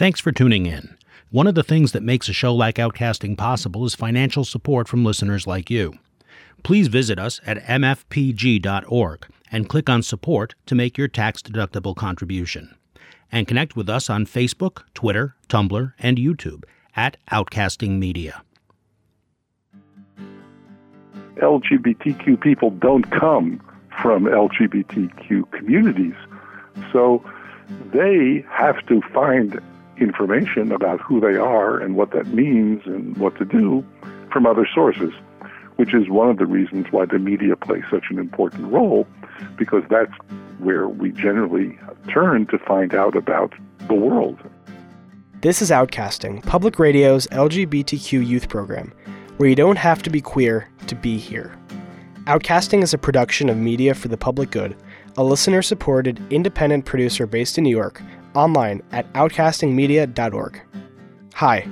Thanks for tuning in. One of the things that makes a show like Outcasting possible is financial support from listeners like you. Please visit us at mfpg.org and click on support to make your tax deductible contribution. And connect with us on Facebook, Twitter, Tumblr, and YouTube at Outcasting Media. LGBTQ people don't come from LGBTQ communities. So they have to find information about who they are and what that means and what to do from other sources, which is one of the reasons why the media plays such an important role, because that's where we generally turn to find out about the world. This is Outcasting, Public Radio's LGBTQ youth program, where you don't have to be queer to be here. Outcasting is a production of Media for the Public Good, a listener supported independent producer based in New York, online at outcastingmedia.org. Hi,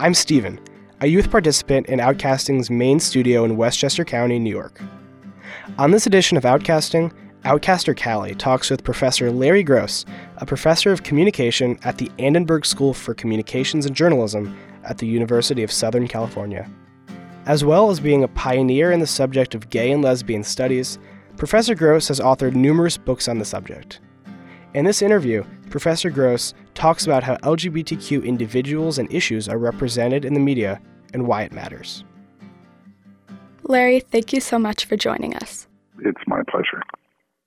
I'm Steven, a youth participant in Outcasting's main studio in Westchester County, New York. On this edition of Outcasting, Outcaster Callie talks with Professor Larry Gross, a professor of communication at the Annenberg School for Communications and Journalism at the University of Southern California. As well as being a pioneer in the subject of gay and lesbian studies, Professor Gross has authored numerous books on the subject. In this interview, Professor Gross talks about how LGBTQ individuals and issues are represented in the media and why it matters. Larry, thank you so much for joining us. It's my pleasure.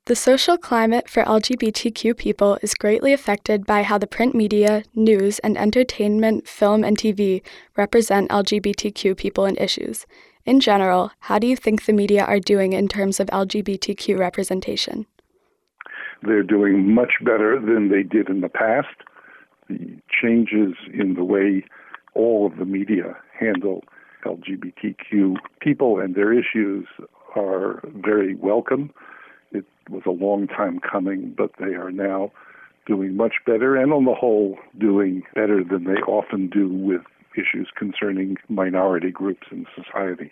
The social climate for LGBTQ people is greatly affected by how the print media, news, and entertainment, film, and TV represent LGBTQ people and issues. In general, how do you think the media are doing in terms of LGBTQ representation? They're doing much better than they did in the past. The changes in the way all of the media handle LGBTQ people and their issues are very welcome. It was a long time coming, but they are now doing much better and, on the whole, doing better than they often do with issues concerning minority groups in society.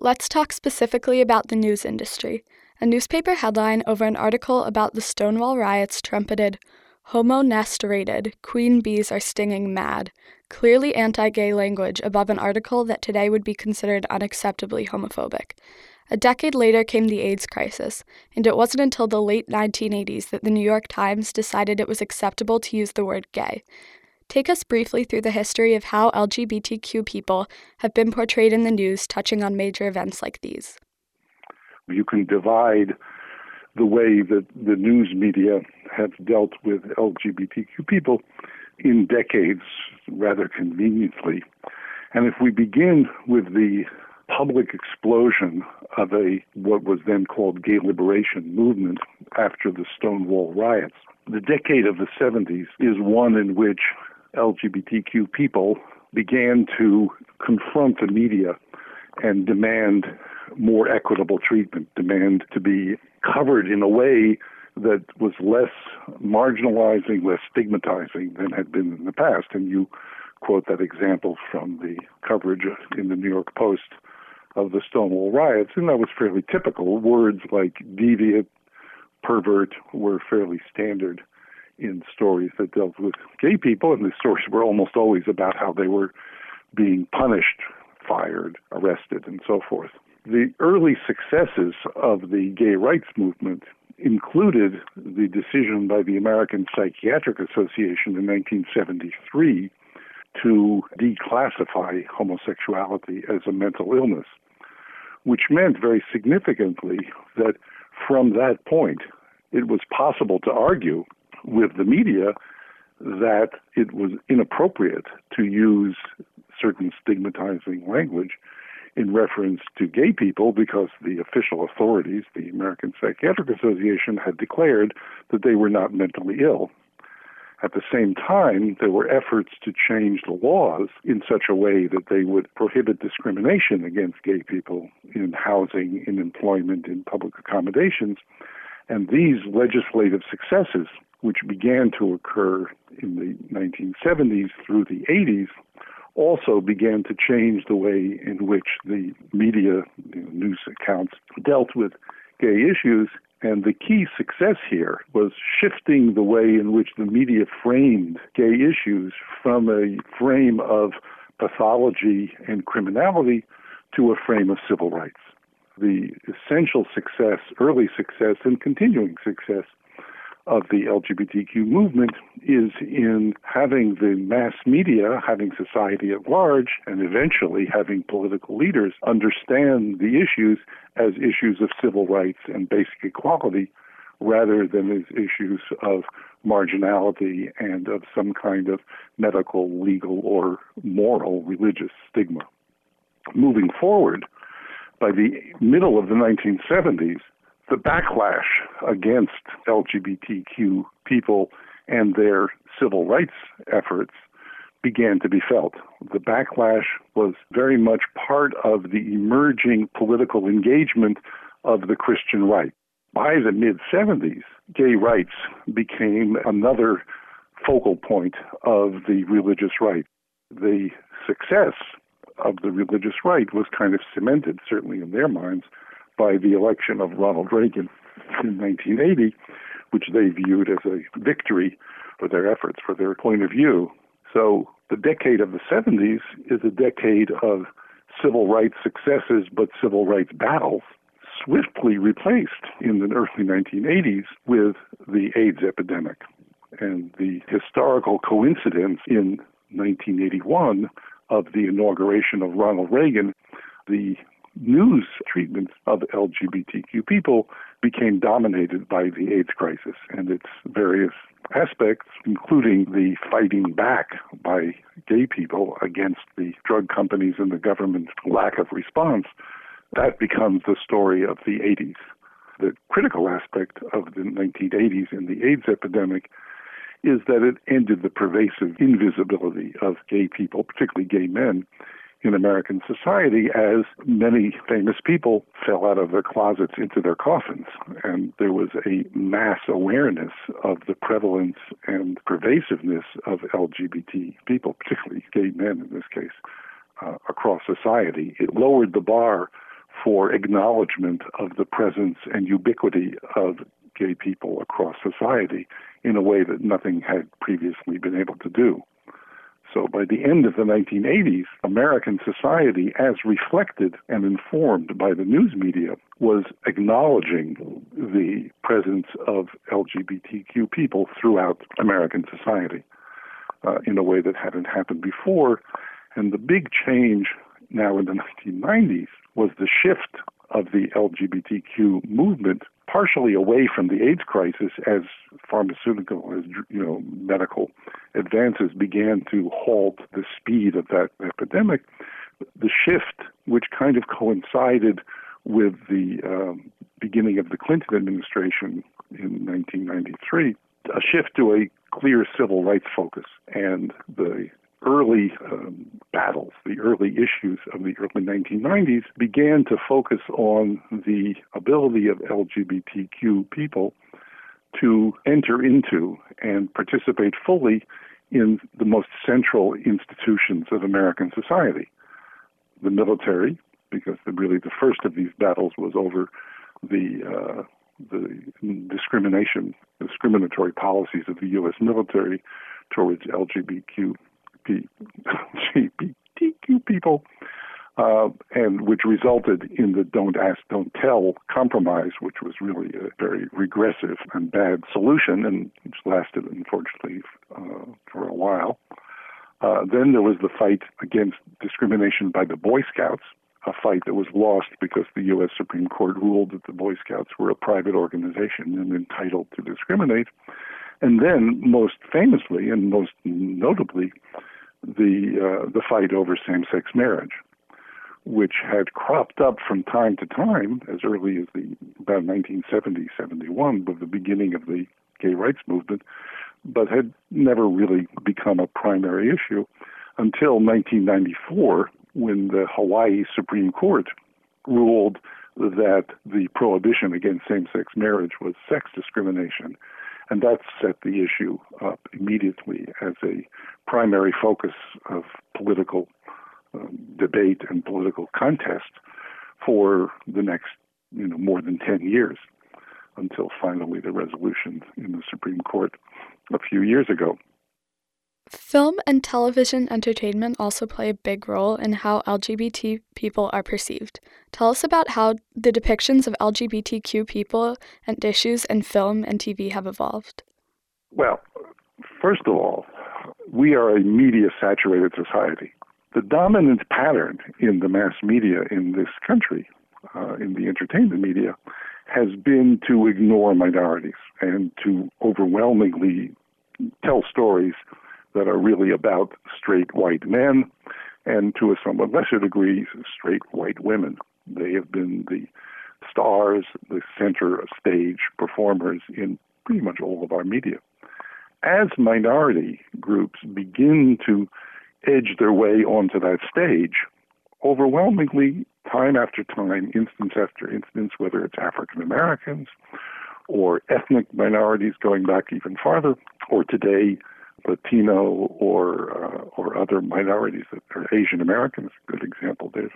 Let's talk specifically about the news industry. A newspaper headline over an article about the Stonewall riots trumpeted, Homo nest raided, queen bees are stinging mad, clearly anti gay language above an article that today would be considered unacceptably homophobic. A decade later came the AIDS crisis, and it wasn't until the late 1980s that the New York Times decided it was acceptable to use the word gay. Take us briefly through the history of how LGBTQ people have been portrayed in the news, touching on major events like these you can divide the way that the news media have dealt with LGBTQ people in decades rather conveniently. And if we begin with the public explosion of a what was then called gay liberation movement after the Stonewall riots, the decade of the 70s is one in which LGBTQ people began to confront the media and demand more equitable treatment, demand to be covered in a way that was less marginalizing, less stigmatizing than had been in the past. And you quote that example from the coverage in the New York Post of the Stonewall riots, and that was fairly typical. Words like deviant, pervert were fairly standard in stories that dealt with gay people, and the stories were almost always about how they were being punished, fired, arrested, and so forth. The early successes of the gay rights movement included the decision by the American Psychiatric Association in 1973 to declassify homosexuality as a mental illness, which meant very significantly that from that point it was possible to argue with the media that it was inappropriate to use certain stigmatizing language in reference to gay people because the official authorities, the American Psychiatric Association, had declared that they were not mentally ill. At the same time, there were efforts to change the laws in such a way that they would prohibit discrimination against gay people in housing, in employment, in public accommodations. And these legislative successes, which began to occur in the 1970s through the 80s, also began to change the way in which the media news accounts dealt with gay issues And the key success here was shifting the way in which the media framed gay issues from a frame of pathology and criminality to a frame of civil rights. The essential success, early success, and continuing success of the LGBTQ movement is in having the mass media, having society at large, and eventually having political leaders understand the issues as issues of civil rights and basic equality rather than as issues of marginality and of some kind of medical, legal, or moral religious stigma. Moving forward, by the middle of the 1970s, the backlash against LGBTQ people and their civil rights efforts began to be felt. The backlash was very much part of the emerging political engagement of the Christian right. By the mid 70s, gay rights became another focal point of the religious right. The success of the religious right was kind of cemented, certainly in their minds, by the election of Ronald Reagan in 1980, which they viewed as a victory for their efforts, for their point of view. So the decade of the 70s is a decade of civil rights successes, but civil rights battles, swiftly replaced in the early 1980s with the AIDS epidemic. And the historical coincidence in 1981 of the inauguration of Ronald Reagan, the news treatment of LGBTQ people became dominated by the AIDS crisis and its various aspects, including the fighting back by gay people against the drug companies and the government's lack of response. That becomes the story of the 80s. The critical aspect of the 1980s and the AIDS epidemic is that it ended the pervasive invisibility of gay people, particularly gay men, in American society as many famous people fell out of their closets into their coffins. And there was a mass awareness of the prevalence and pervasiveness of LGBT people, particularly gay men in this case, uh, across society. It lowered the bar for acknowledgement of the presence and ubiquity of gay people across society in a way that nothing had previously been able to do. So by the end of the 1980s, American society, as reflected and informed by the news media, was acknowledging the presence of LGBTQ people throughout American society uh, in a way that hadn't happened before. And the big change now in the 1990s was the shift of the LGBTQ movement partially away from the AIDS crisis as pharmaceutical, as you know, medical advances began to halt the speed of that epidemic. The shift, which kind of coincided with the um, beginning of the Clinton administration in 1993, a shift to a clear civil rights focus and the early um, battles, the early issues of the early 1990s began to focus on the ability of LGBTQ people to enter into and participate fully in the most central institutions of American society. The military, because the, really the first of these battles was over the uh, the discrimination, discriminatory policies of the U.S. military towards LGBTQ LGBTQ people, uh, and which resulted in the Don't Ask, Don't Tell compromise, which was really a very regressive and bad solution, and which lasted, unfortunately, uh, for a while. Uh, then there was the fight against discrimination by the Boy Scouts, a fight that was lost because the U.S. Supreme Court ruled that the Boy Scouts were a private organization and entitled to discriminate. And then, most famously and most notably, the uh, the fight over same-sex marriage, which had cropped up from time to time as early as the about 1970, 71, with the beginning of the gay rights movement, but had never really become a primary issue until 1994, when the Hawaii Supreme Court ruled that the prohibition against same-sex marriage was sex discrimination and that set the issue up immediately as a primary focus of political um, debate and political contest for the next, you know, more than 10 years. until finally the resolution in the Supreme Court a few years ago. Film and television entertainment also play a big role in how LGBT people are perceived. Tell us about how the depictions of LGBTQ people and issues in film and TV have evolved. Well, first of all, we are a media saturated society. The dominant pattern in the mass media in this country, uh, in the entertainment media, has been to ignore minorities and to overwhelmingly tell stories that are really about straight white men and to a somewhat lesser degree, straight white women. They have been the stars, the center of stage performers in pretty much all of our media. As minority groups begin to edge their way onto that stage, overwhelmingly, time after time, instance after instance, whether it's African Americans or ethnic minorities going back even farther, or today Latino or uh, or other minorities are Asian Americans, good example, Dave.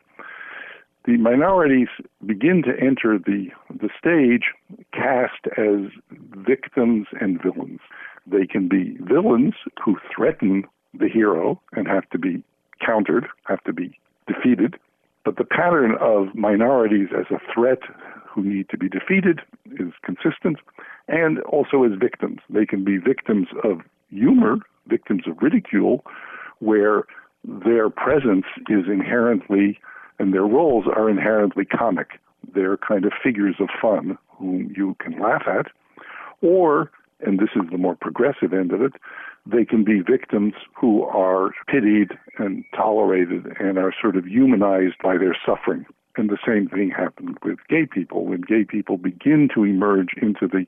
The minorities begin to enter the the stage cast as victims and villains. They can be villains who threaten the hero and have to be countered, have to be defeated. But the pattern of minorities as a threat who need to be defeated is consistent, and also as victims. They can be victims of humor, victims of ridicule, where their presence is inherently and their roles are inherently comic. They're kind of figures of fun whom you can laugh at, or, and this is the more progressive end of it, they can be victims who are pitied and tolerated and are sort of humanized by their suffering. And the same thing happened with gay people. When gay people begin to emerge into the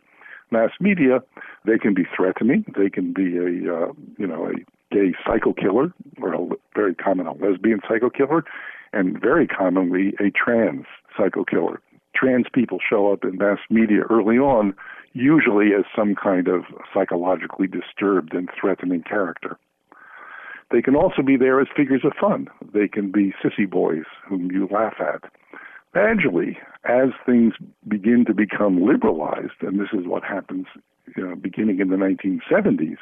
mass media, they can be threatening. They can be a uh, you know a gay psycho killer, or a, very common a lesbian psycho killer, and very commonly a trans psycho killer. Trans people show up in mass media early on, usually as some kind of psychologically disturbed and threatening character. They can also be there as figures of fun. They can be sissy boys whom you laugh at gradually, as things begin to become liberalized, and this is what happens you know, beginning in the 1970s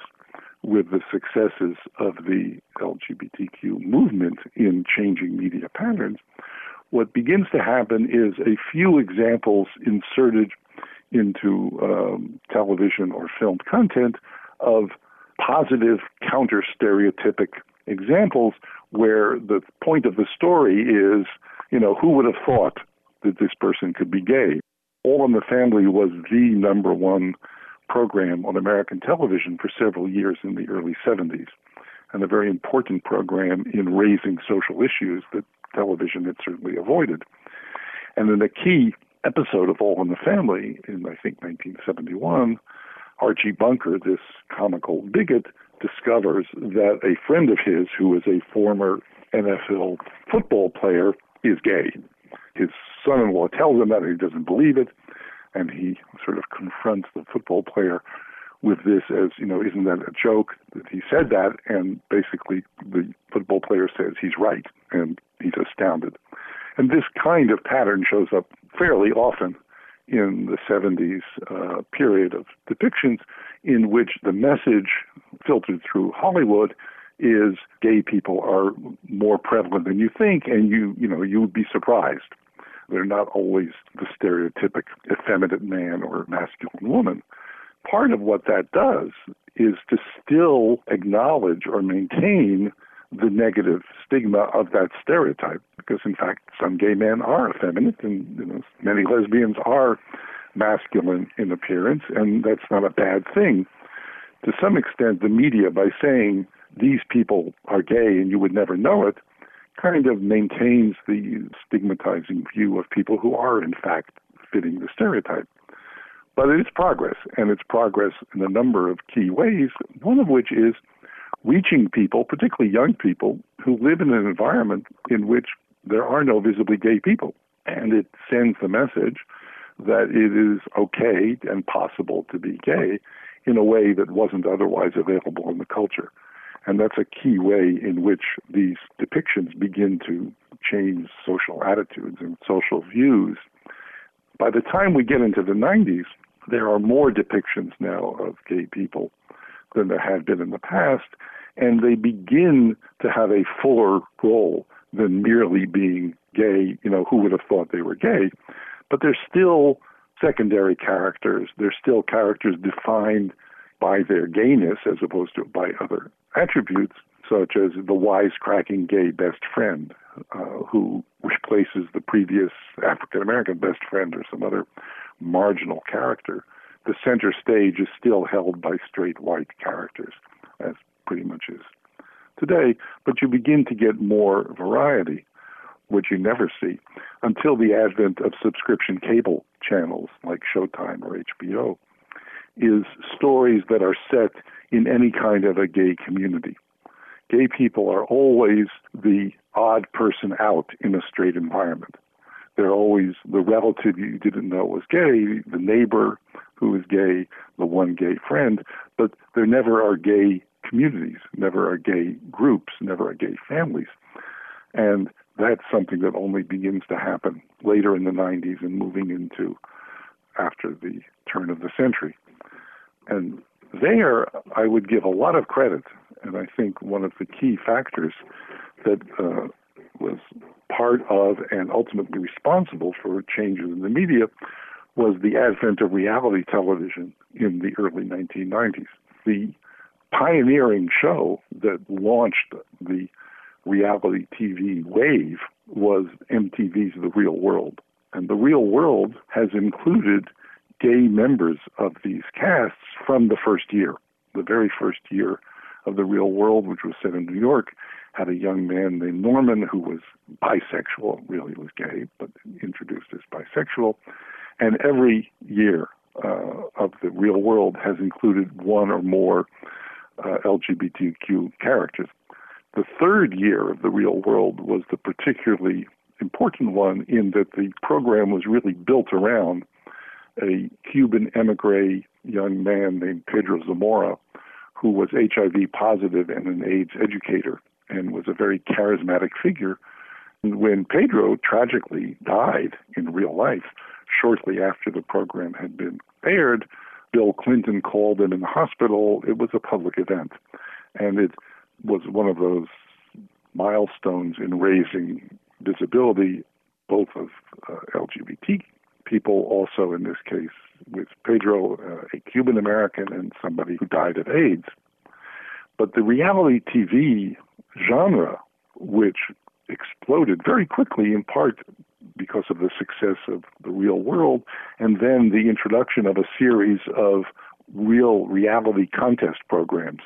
with the successes of the LGBTQ movement in changing media patterns, what begins to happen is a few examples inserted into um, television or film content of positive counter stereotypic examples where the point of the story is you know, who would have thought that this person could be gay? All in the Family was the number one program on American television for several years in the early 70s, and a very important program in raising social issues that television had certainly avoided. And then a key episode of All in the Family in, I think, 1971, Archie Bunker, this comical bigot, discovers that a friend of his, who is a former NFL football player, is gay. His son in law tells him that, he doesn't believe it, and he sort of confronts the football player with this as, you know, isn't that a joke that he said that? And basically, the football player says he's right, and he's astounded. And this kind of pattern shows up fairly often in the 70s uh, period of depictions in which the message filtered through Hollywood is gay people are more prevalent than you think, and you you know you would be surprised. They're not always the stereotypic effeminate man or masculine woman. Part of what that does is to still acknowledge or maintain the negative stigma of that stereotype, because in fact some gay men are effeminate, and you know, many lesbians are masculine in appearance, and that's not a bad thing. To some extent, the media, by saying these people are gay and you would never know it, kind of maintains the stigmatizing view of people who are, in fact, fitting the stereotype. But it is progress, and it's progress in a number of key ways, one of which is reaching people, particularly young people, who live in an environment in which there are no visibly gay people. And it sends the message that it is okay and possible to be gay in a way that wasn't otherwise available in the culture. And that's a key way in which these depictions begin to change social attitudes and social views. By the time we get into the 90s, there are more depictions now of gay people than there had been in the past, and they begin to have a fuller role than merely being gay. You know, who would have thought they were gay? But they're still secondary characters. They're still characters defined by their gayness as opposed to by other attributes, such as the wisecracking gay best friend uh, who replaces the previous African American best friend or some other marginal character. The center stage is still held by straight white characters, as pretty much is today, but you begin to get more variety, which you never see until the advent of subscription cable channels like Showtime or HBO, is stories that are set in any kind of a gay community. Gay people are always the odd person out in a straight environment. They're always the relative you didn't know was gay, the neighbor who is gay, the one gay friend, but there never are gay communities, never are gay groups, never are gay families. And that's something that only begins to happen later in the 90s and moving into after the turn of the century. And there, I would give a lot of credit, and I think one of the key factors that uh, was part of and ultimately responsible for changes in the media was the advent of reality television in the early 1990s. The pioneering show that launched the reality TV wave was MTV's The Real World. And The Real World has included gay members of these casts from the first year. The very first year of The Real World, which was set in New York, had a young man named Norman who was bisexual, really was gay, but introduced as bisexual. And every year uh, of The Real World has included one or more uh, LGBTQ characters. The third year of The Real World was the particularly important one in that the program was really built around a Cuban emigre young man named Pedro Zamora, who was HIV positive and an AIDS educator and was a very charismatic figure. When Pedro tragically died in real life, shortly after the program had been aired, Bill Clinton called him in the hospital. It was a public event. And it was one of those milestones in raising visibility, both of uh, LGBT people, also in this case with Pedro, uh, a Cuban American and somebody who died of AIDS. But the reality TV genre, which exploded very quickly, in part because of the success of the real world, and then the introduction of a series of real reality contest programs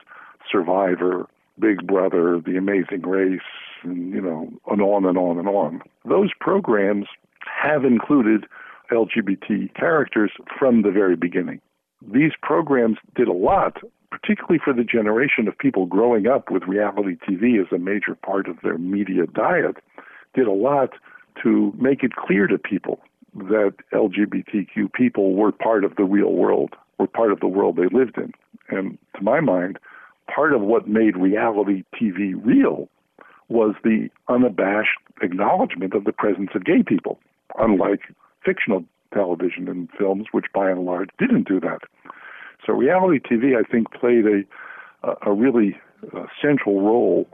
Survivor, Big Brother, The Amazing Race, and you know, and on and on and on. Those programs have included LGBT characters from the very beginning. These programs did a lot, particularly for the generation of people growing up with reality TV as a major part of their media diet, did a lot to make it clear to people that LGBTQ people were part of the real world, were part of the world they lived in. And to my mind, part of what made reality TV real was the unabashed acknowledgement of the presence of gay people, unlike fictional television and films, which by and large didn't do that. So reality TV, I think, played a, a really uh, central role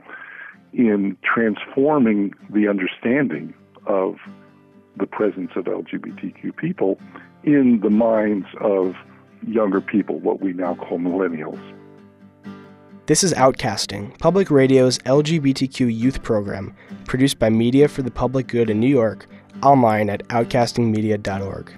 in transforming the understanding of the presence of LGBTQ people in the minds of younger people, what we now call millennials. This is Outcasting, Public Radio's LGBTQ youth program, produced by Media for the Public Good in New York, online at outcastingmedia.org.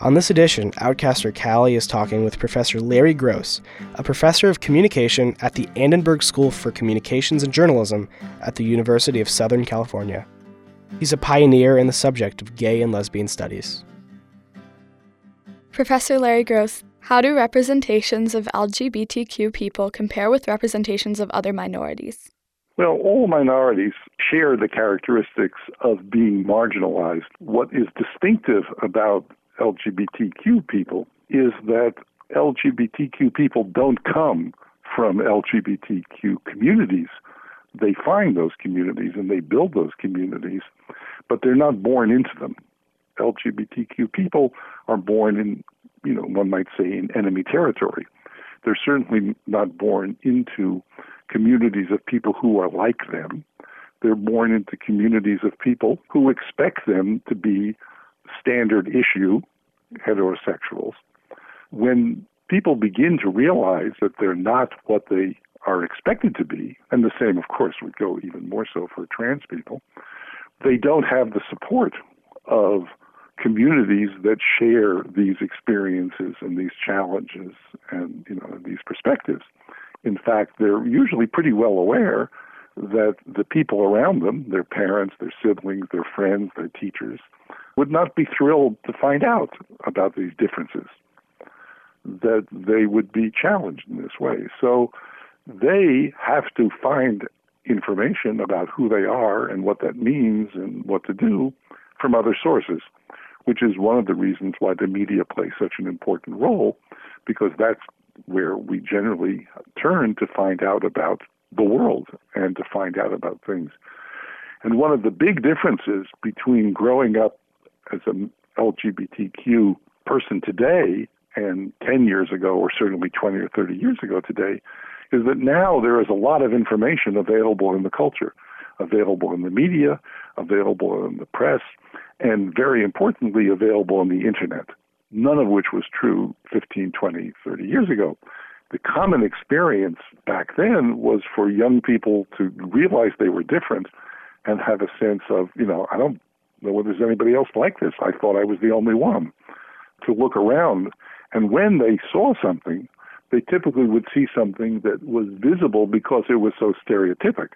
On this edition, Outcaster Callie is talking with Professor Larry Gross, a professor of communication at the Annenberg School for Communications and Journalism at the University of Southern California. He's a pioneer in the subject of gay and lesbian studies. Professor Larry Gross, how do representations of LGBTQ people compare with representations of other minorities? Well, all minorities share the characteristics of being marginalized. What is distinctive about LGBTQ people is that LGBTQ people don't come from LGBTQ communities they find those communities and they build those communities, but they're not born into them. LGBTQ people are born in you know, one might say in enemy territory. They're certainly not born into communities of people who are like them. They're born into communities of people who expect them to be standard issue heterosexuals. When people begin to realize that they're not what they are expected to be, and the same, of course, would go even more so for trans people, they don't have the support of communities that share these experiences and these challenges and you know these perspectives. In fact, they're usually pretty well aware that the people around them, their parents, their siblings, their friends, their teachers, would not be thrilled to find out about these differences, that they would be challenged in this way. So they have to find information about who they are and what that means and what to do from other sources, which is one of the reasons why the media plays such an important role, because that's where we generally turn to find out about the world and to find out about things. And one of the big differences between growing up as an LGBTQ person today and 10 years ago, or certainly 20 or 30 years ago today, is that now there is a lot of information available in the culture, available in the media, available in the press, and very importantly, available on the internet, none of which was true 15, 20, 30 years ago. The common experience back then was for young people to realize they were different and have a sense of, you know, I don't know whether there's anybody else like this. I thought I was the only one. To look around, and when they saw something, they typically would see something that was visible because it was so stereotypic.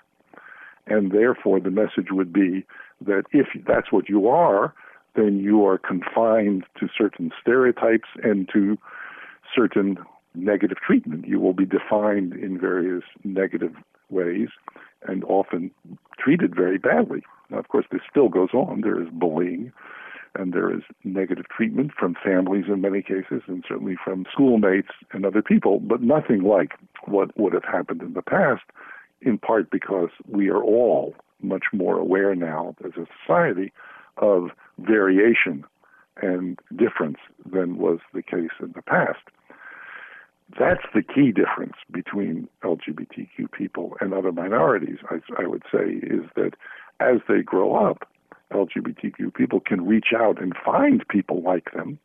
And therefore, the message would be that if that's what you are, then you are confined to certain stereotypes and to certain negative treatment. You will be defined in various negative ways and often treated very badly. Now, of course, this still goes on. There is bullying and there is negative treatment from families in many cases and certainly from schoolmates and other people, but nothing like what would have happened in the past, in part because we are all much more aware now as a society of variation and difference than was the case in the past. That's the key difference between LGBTQ people and other minorities, I, I would say, is that as they grow up, LGBTQ people can reach out and find people like them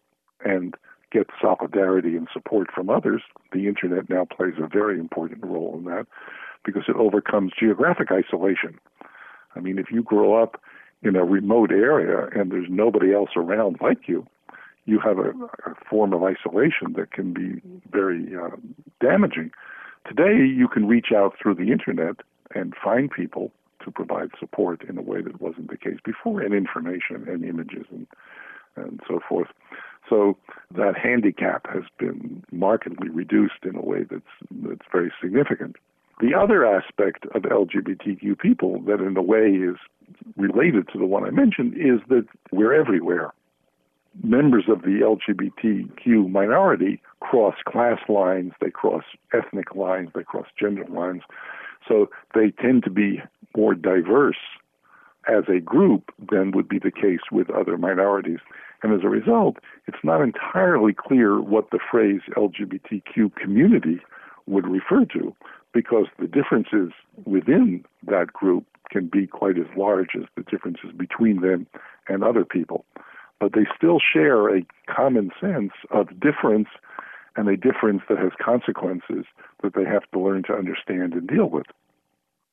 and get solidarity and support from others. The internet now plays a very important role in that because it overcomes geographic isolation. I mean, if you grow up in a remote area and there's nobody else around like you, you have a, a form of isolation that can be very uh, damaging. Today, you can reach out through the internet and find people to provide support in a way that wasn't the case before, and information and images and and so forth. So that handicap has been markedly reduced in a way that's that's very significant. The other aspect of LGBTQ people that in a way is related to the one I mentioned is that we're everywhere. Members of the LGBTQ minority cross class lines, they cross ethnic lines, they cross gender lines. So they tend to be more diverse as a group than would be the case with other minorities. And as a result, it's not entirely clear what the phrase LGBTQ community would refer to because the differences within that group can be quite as large as the differences between them and other people. But they still share a common sense of difference and a difference that has consequences that they have to learn to understand and deal with.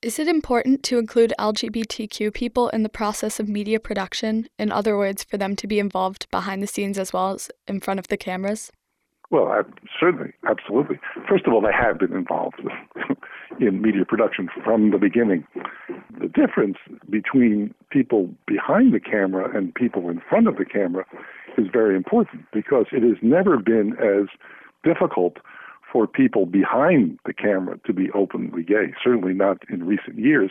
Is it important to include LGBTQ people in the process of media production? In other words, for them to be involved behind the scenes as well as in front of the cameras? Well, I, certainly, absolutely. First of all, they have been involved in media production from the beginning. The difference between people behind the camera and people in front of the camera is very important because it has never been as difficult for people behind the camera to be openly gay, certainly not in recent years,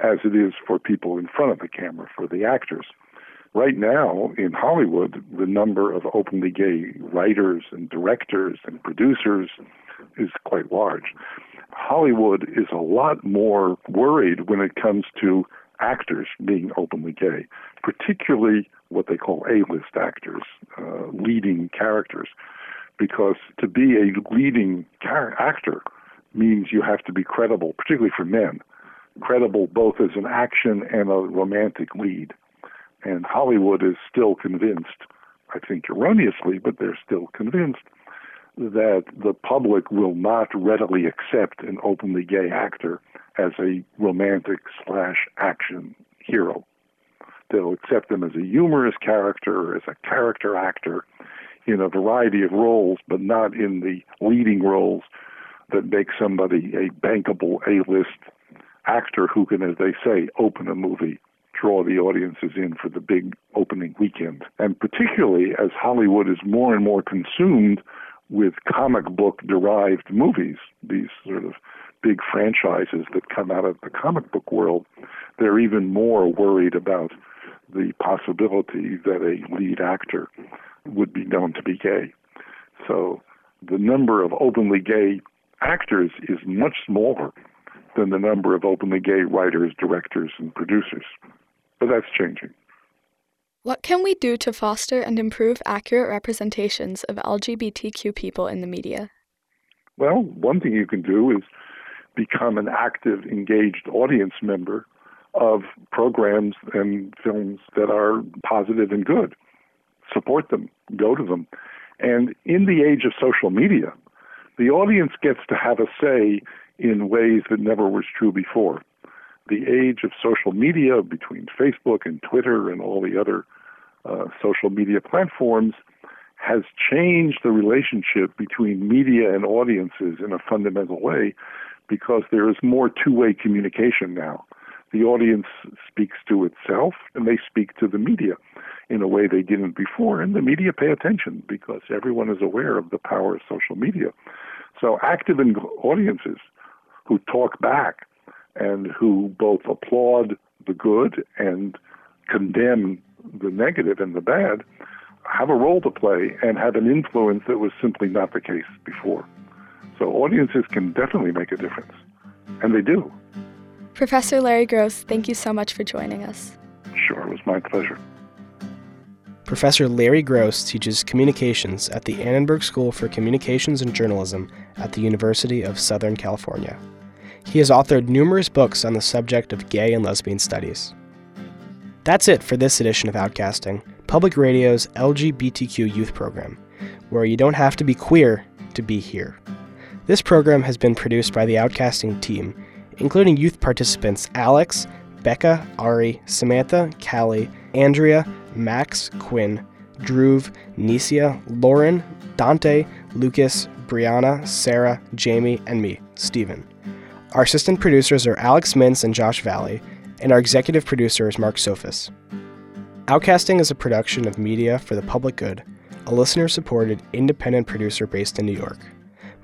as it is for people in front of the camera, for the actors. Right now in Hollywood, the number of openly gay writers and directors and producers is quite large. Hollywood is a lot more worried when it comes to actors being openly gay, particularly what they call A list actors, uh, leading characters because to be a leading actor means you have to be credible, particularly for men, credible both as an action and a romantic lead. And Hollywood is still convinced, I think erroneously, but they're still convinced that the public will not readily accept an openly gay actor as a romantic slash action hero. They'll accept them as a humorous character or as a character actor in a variety of roles, but not in the leading roles that make somebody a bankable A-list actor who can, as they say, open a movie, draw the audiences in for the big opening weekend. And particularly as Hollywood is more and more consumed with comic book derived movies, these sort of big franchises that come out of the comic book world, they're even more worried about the possibility that a lead actor would be known to be gay. So the number of openly gay actors is much smaller than the number of openly gay writers, directors, and producers. But that's changing. What can we do to foster and improve accurate representations of LGBTQ people in the media? Well, one thing you can do is become an active, engaged audience member of programs and films that are positive and good. Support them, go to them. And in the age of social media, the audience gets to have a say in ways that never was true before. The age of social media between Facebook and Twitter and all the other uh, social media platforms has changed the relationship between media and audiences in a fundamental way because there is more two way communication now. The audience speaks to itself and they speak to the media in a way they didn't before, and the media pay attention because everyone is aware of the power of social media. So, active audiences who talk back and who both applaud the good and condemn the negative and the bad have a role to play and have an influence that was simply not the case before. So audiences can definitely make a difference, and they do. Professor Larry Gross, thank you so much for joining us. Sure, it was my pleasure. Professor Larry Gross teaches communications at the Annenberg School for Communications and Journalism at the University of Southern California. He has authored numerous books on the subject of gay and lesbian studies. That's it for this edition of Outcasting, Public Radio's LGBTQ youth program, where you don't have to be queer to be here. This program has been produced by the Outcasting team, including youth participants Alex, Becca, Ari, Samantha, Callie, Andrea, Max, Quinn, Dhruv, Nisia, Lauren, Dante, Lucas, Brianna, Sarah, Jamie, and me, Stephen. Our assistant producers are Alex Mintz and Josh Valley, and our executive producer is Marc Sophos. Outcasting is a production of Media for the Public Good, a listener supported independent producer based in New York.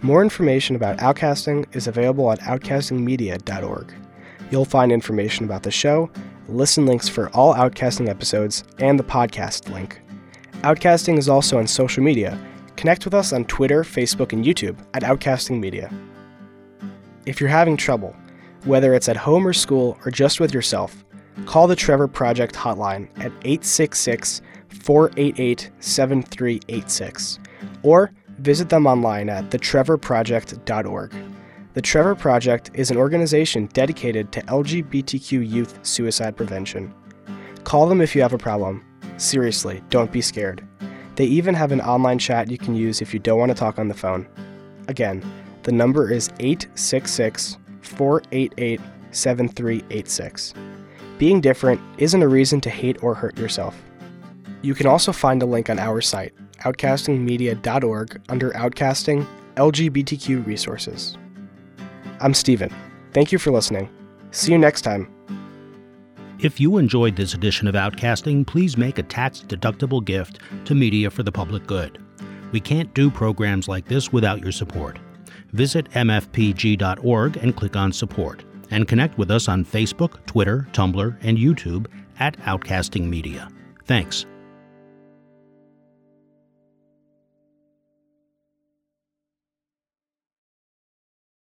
More information about Outcasting is available at outcastingmedia.org. You'll find information about the show, listen links for all Outcasting episodes, and the podcast link. Outcasting is also on social media. Connect with us on Twitter, Facebook, and YouTube at Outcasting Media. If you're having trouble, whether it's at home or school or just with yourself, call the Trevor Project hotline at 866 488 7386 or visit them online at thetrevorproject.org. The Trevor Project is an organization dedicated to LGBTQ youth suicide prevention. Call them if you have a problem. Seriously, don't be scared. They even have an online chat you can use if you don't want to talk on the phone. Again, the number is 866 488 7386. Being different isn't a reason to hate or hurt yourself. You can also find a link on our site, outcastingmedia.org, under Outcasting LGBTQ Resources. I'm Stephen. Thank you for listening. See you next time. If you enjoyed this edition of Outcasting, please make a tax deductible gift to Media for the Public Good. We can't do programs like this without your support visit mfpg.org and click on Support, and connect with us on Facebook, Twitter, Tumblr, and YouTube at Outcasting Media. Thanks.